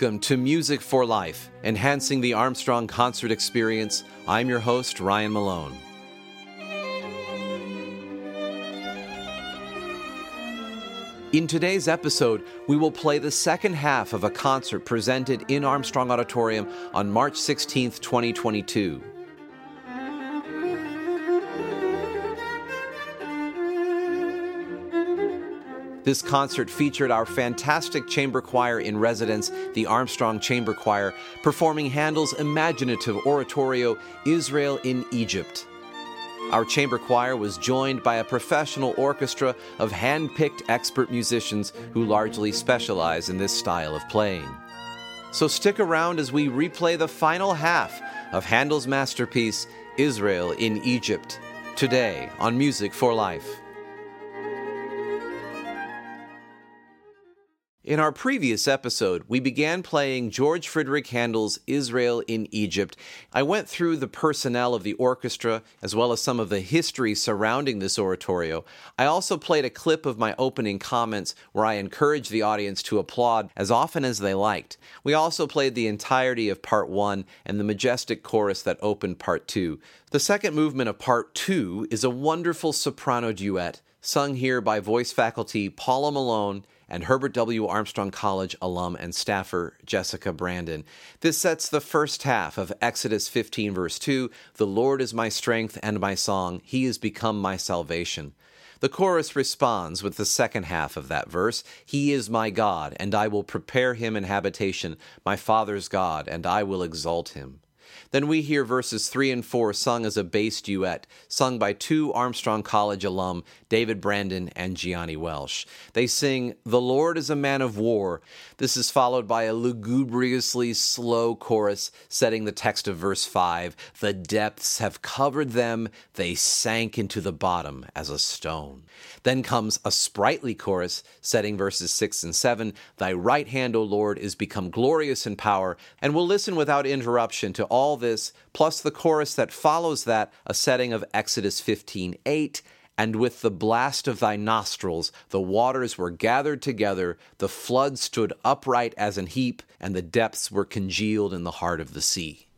Welcome to Music for Life, enhancing the Armstrong concert experience. I'm your host, Ryan Malone. In today's episode, we will play the second half of a concert presented in Armstrong Auditorium on March 16, 2022. This concert featured our fantastic chamber choir in residence, the Armstrong Chamber Choir, performing Handel's imaginative oratorio, Israel in Egypt. Our chamber choir was joined by a professional orchestra of hand picked expert musicians who largely specialize in this style of playing. So stick around as we replay the final half of Handel's masterpiece, Israel in Egypt, today on Music for Life. In our previous episode, we began playing George Frideric Handel's Israel in Egypt. I went through the personnel of the orchestra as well as some of the history surrounding this oratorio. I also played a clip of my opening comments where I encouraged the audience to applaud as often as they liked. We also played the entirety of part one and the majestic chorus that opened part two. The second movement of part two is a wonderful soprano duet sung here by voice faculty Paula Malone and Herbert W. Armstrong College alum and staffer Jessica Brandon. This sets the first half of Exodus 15, verse 2 The Lord is my strength and my song, He has become my salvation. The chorus responds with the second half of that verse He is my God, and I will prepare him an habitation, my Father's God, and I will exalt him. Then we hear verses 3 and 4 sung as a bass duet, sung by two Armstrong College alum, David Brandon and Gianni Welsh. They sing, The Lord is a man of war. This is followed by a lugubriously slow chorus setting the text of verse 5 The depths have covered them, they sank into the bottom as a stone. Then comes a sprightly chorus setting verses 6 and 7 Thy right hand, O Lord, is become glorious in power. And we'll listen without interruption to all this, plus the chorus that follows that, a setting of Exodus 15 8. And with the blast of thy nostrils, the waters were gathered together, the flood stood upright as an heap, and the depths were congealed in the heart of the sea.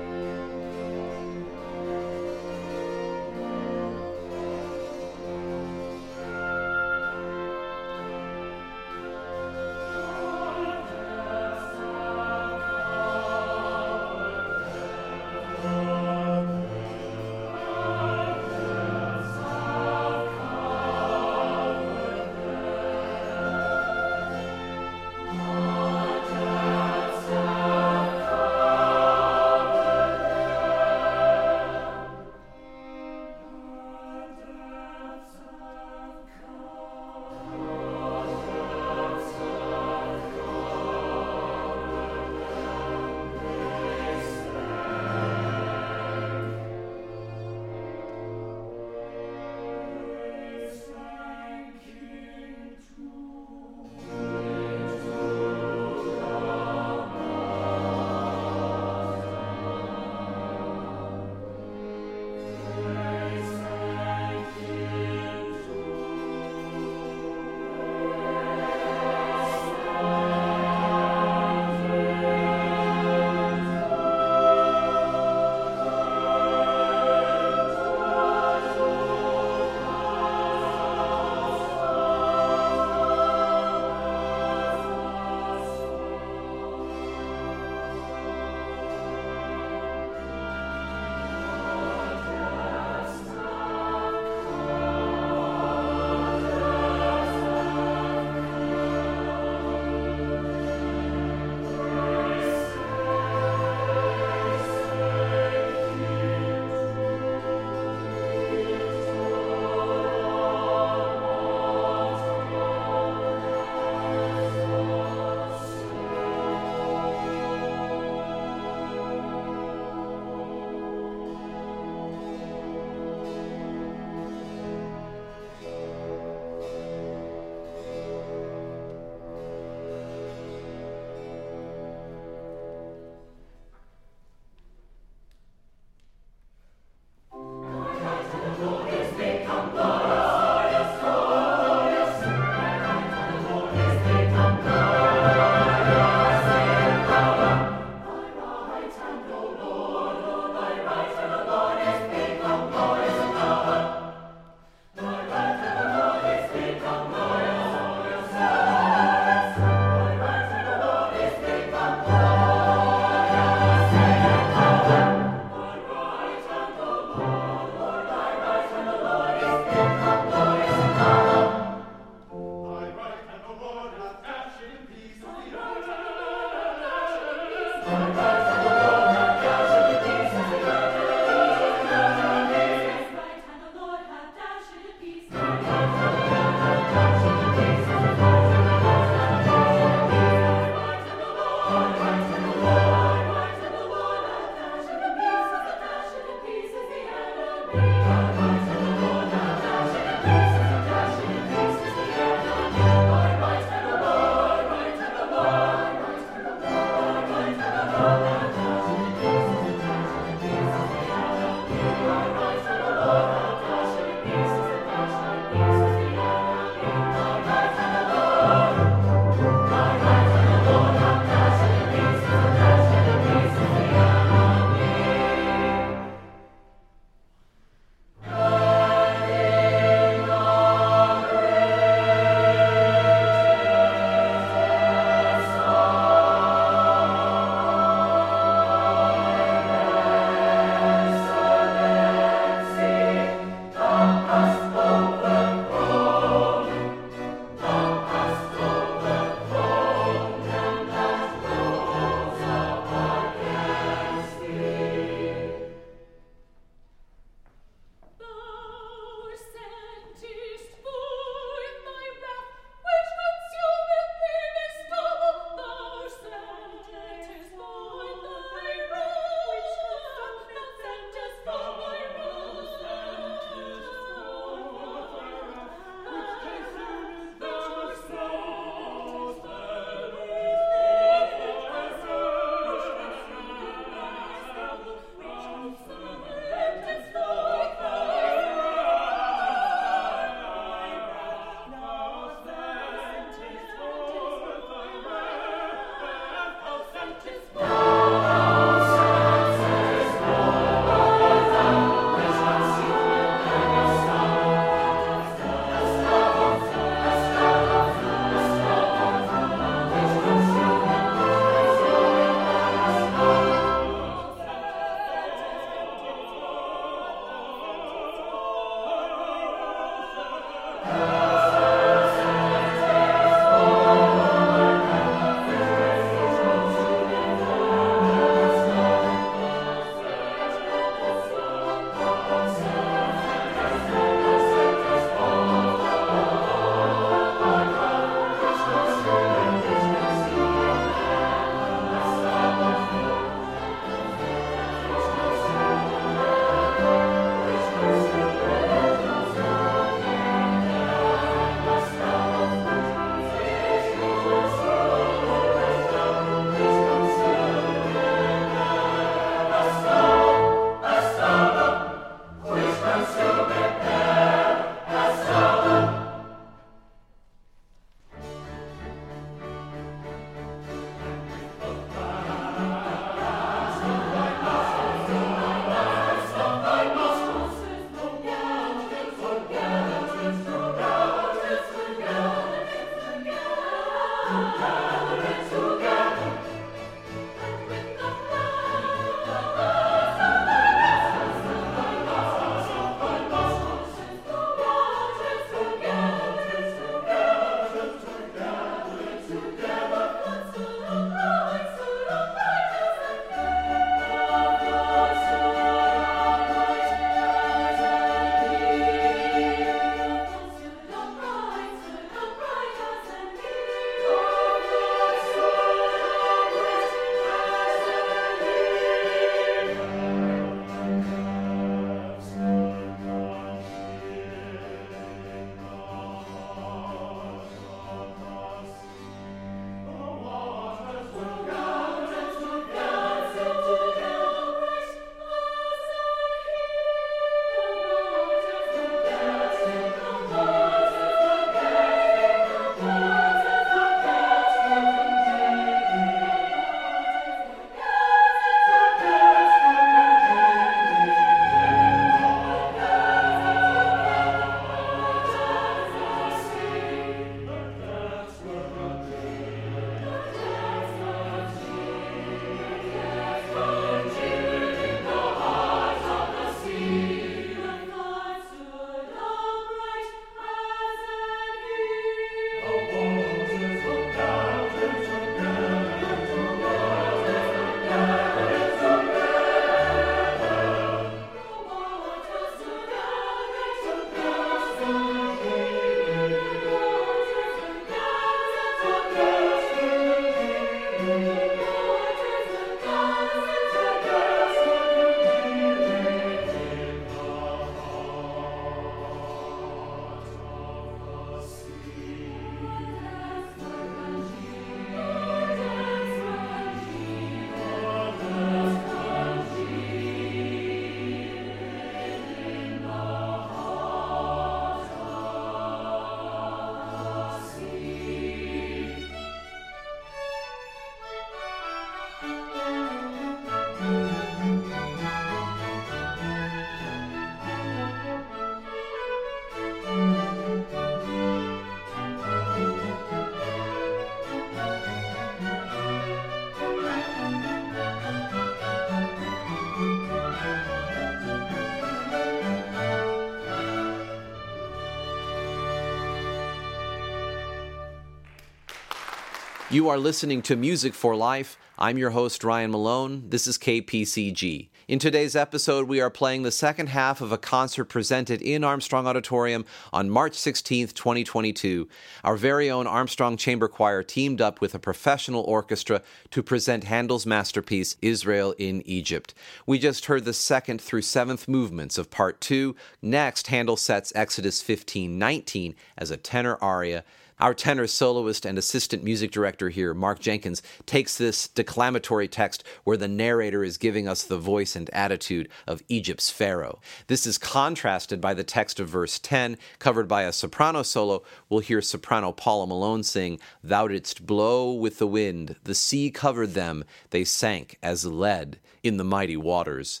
You are listening to Music for Life. I'm your host, Ryan Malone. This is KPCG. In today's episode, we are playing the second half of a concert presented in Armstrong Auditorium on March 16, 2022. Our very own Armstrong Chamber Choir teamed up with a professional orchestra to present Handel's masterpiece, Israel in Egypt. We just heard the second through seventh movements of Part 2. Next, Handel sets Exodus 15 19 as a tenor aria. Our tenor soloist and assistant music director here, Mark Jenkins, takes this declamatory text where the narrator is giving us the voice and attitude of Egypt's Pharaoh. This is contrasted by the text of verse 10, covered by a soprano solo. We'll hear soprano Paula Malone sing, Thou didst blow with the wind, the sea covered them, they sank as lead in the mighty waters.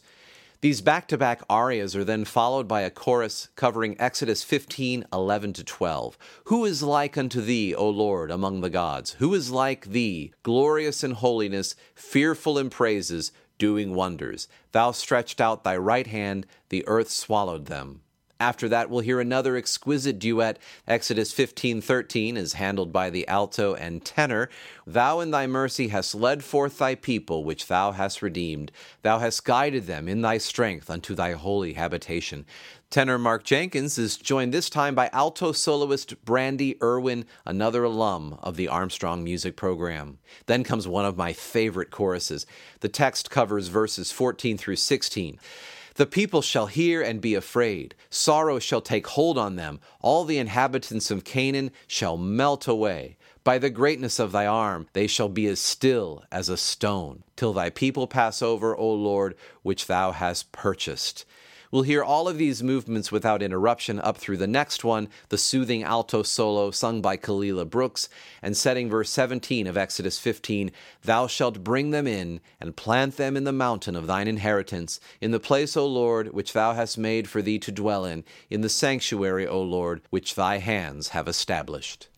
These back to back arias are then followed by a chorus covering Exodus 15 11 to 12. Who is like unto thee, O Lord, among the gods? Who is like thee, glorious in holiness, fearful in praises, doing wonders? Thou stretched out thy right hand, the earth swallowed them. After that, we'll hear another exquisite duet. Exodus 15:13 is handled by the alto and tenor. Thou in thy mercy hast led forth thy people, which thou hast redeemed. Thou hast guided them in thy strength unto thy holy habitation. Tenor Mark Jenkins is joined this time by alto soloist Brandy Irwin, another alum of the Armstrong Music Program. Then comes one of my favorite choruses. The text covers verses 14 through 16. The people shall hear and be afraid. Sorrow shall take hold on them. All the inhabitants of Canaan shall melt away. By the greatness of thy arm they shall be as still as a stone, till thy people pass over, O Lord, which thou hast purchased. We'll hear all of these movements without interruption up through the next one, the soothing alto solo sung by Kalila Brooks, and setting verse 17 of Exodus 15 Thou shalt bring them in and plant them in the mountain of thine inheritance, in the place, O Lord, which thou hast made for thee to dwell in, in the sanctuary, O Lord, which thy hands have established.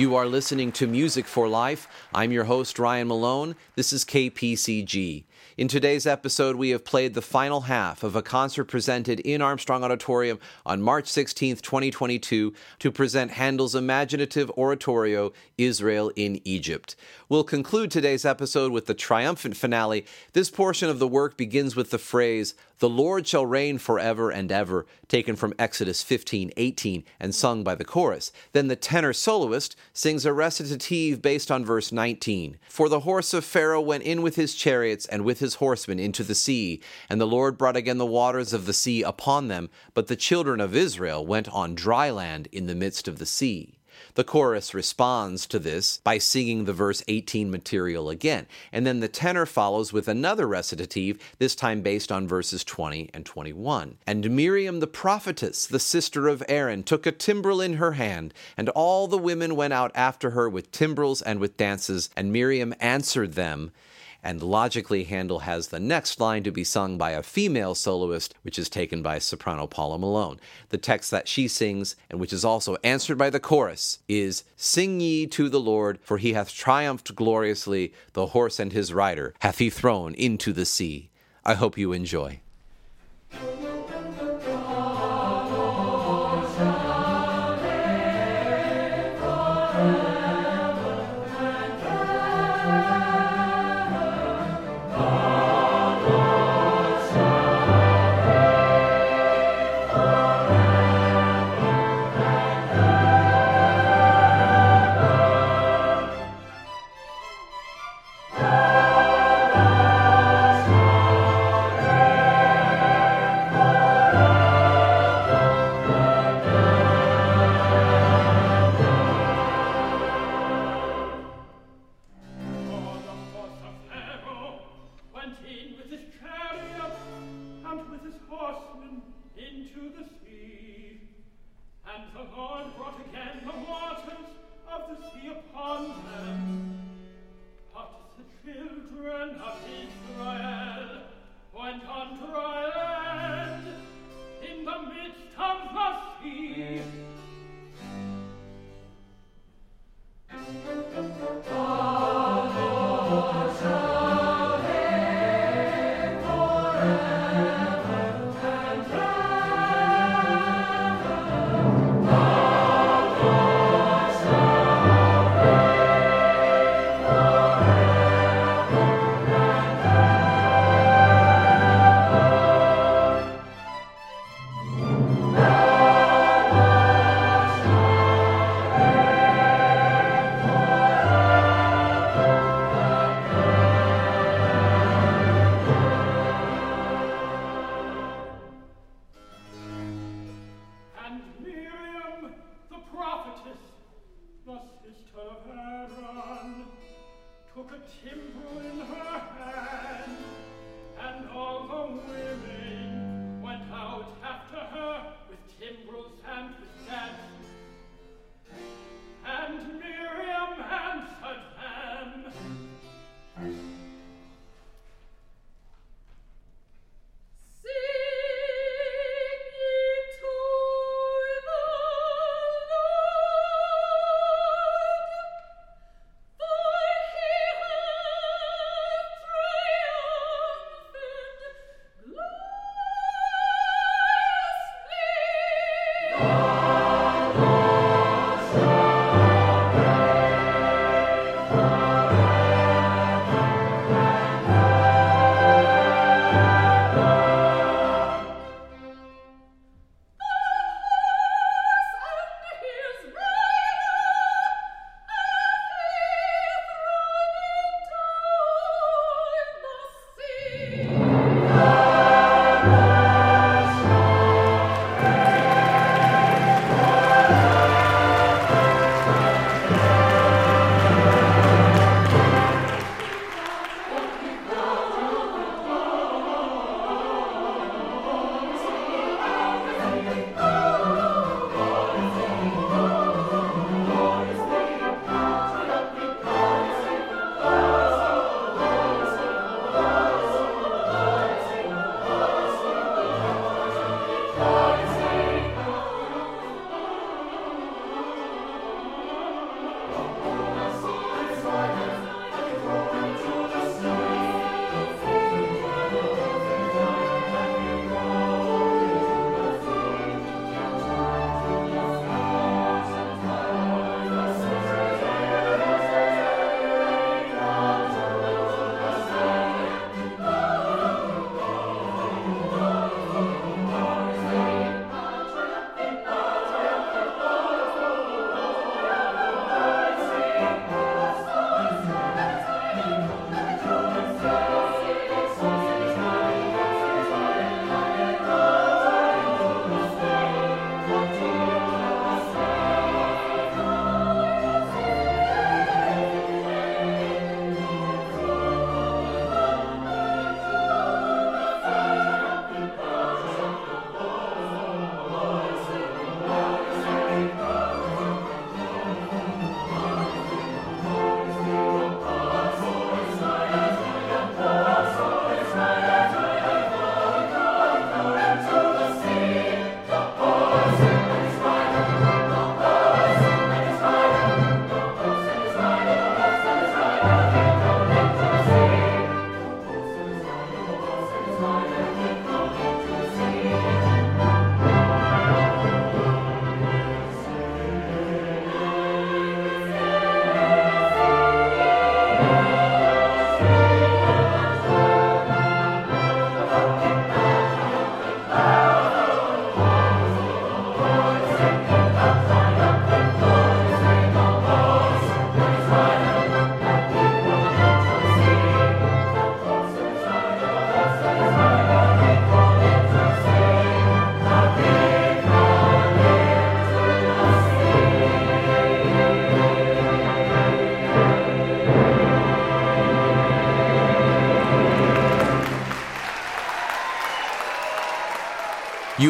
You are listening to Music for Life. I'm your host, Ryan Malone. This is KPCG. In today's episode, we have played the final half of a concert presented in Armstrong Auditorium on March 16, 2022, to present Handel's imaginative oratorio, Israel in Egypt. We'll conclude today's episode with the triumphant finale. This portion of the work begins with the phrase, The Lord shall reign forever and ever, taken from Exodus 15 18 and sung by the chorus. Then the tenor soloist sings a recitative based on verse 19 For the horse of Pharaoh went in with his chariots and with his horsemen into the sea, and the Lord brought again the waters of the sea upon them, but the children of Israel went on dry land in the midst of the sea. The chorus responds to this by singing the verse 18 material again, and then the tenor follows with another recitative, this time based on verses 20 and 21. And Miriam the prophetess, the sister of Aaron, took a timbrel in her hand, and all the women went out after her with timbrels and with dances, and Miriam answered them and logically, Handel has the next line to be sung by a female soloist, which is taken by soprano Paula Malone. The text that she sings, and which is also answered by the chorus, is Sing ye to the Lord, for he hath triumphed gloriously, the horse and his rider hath he thrown into the sea. I hope you enjoy.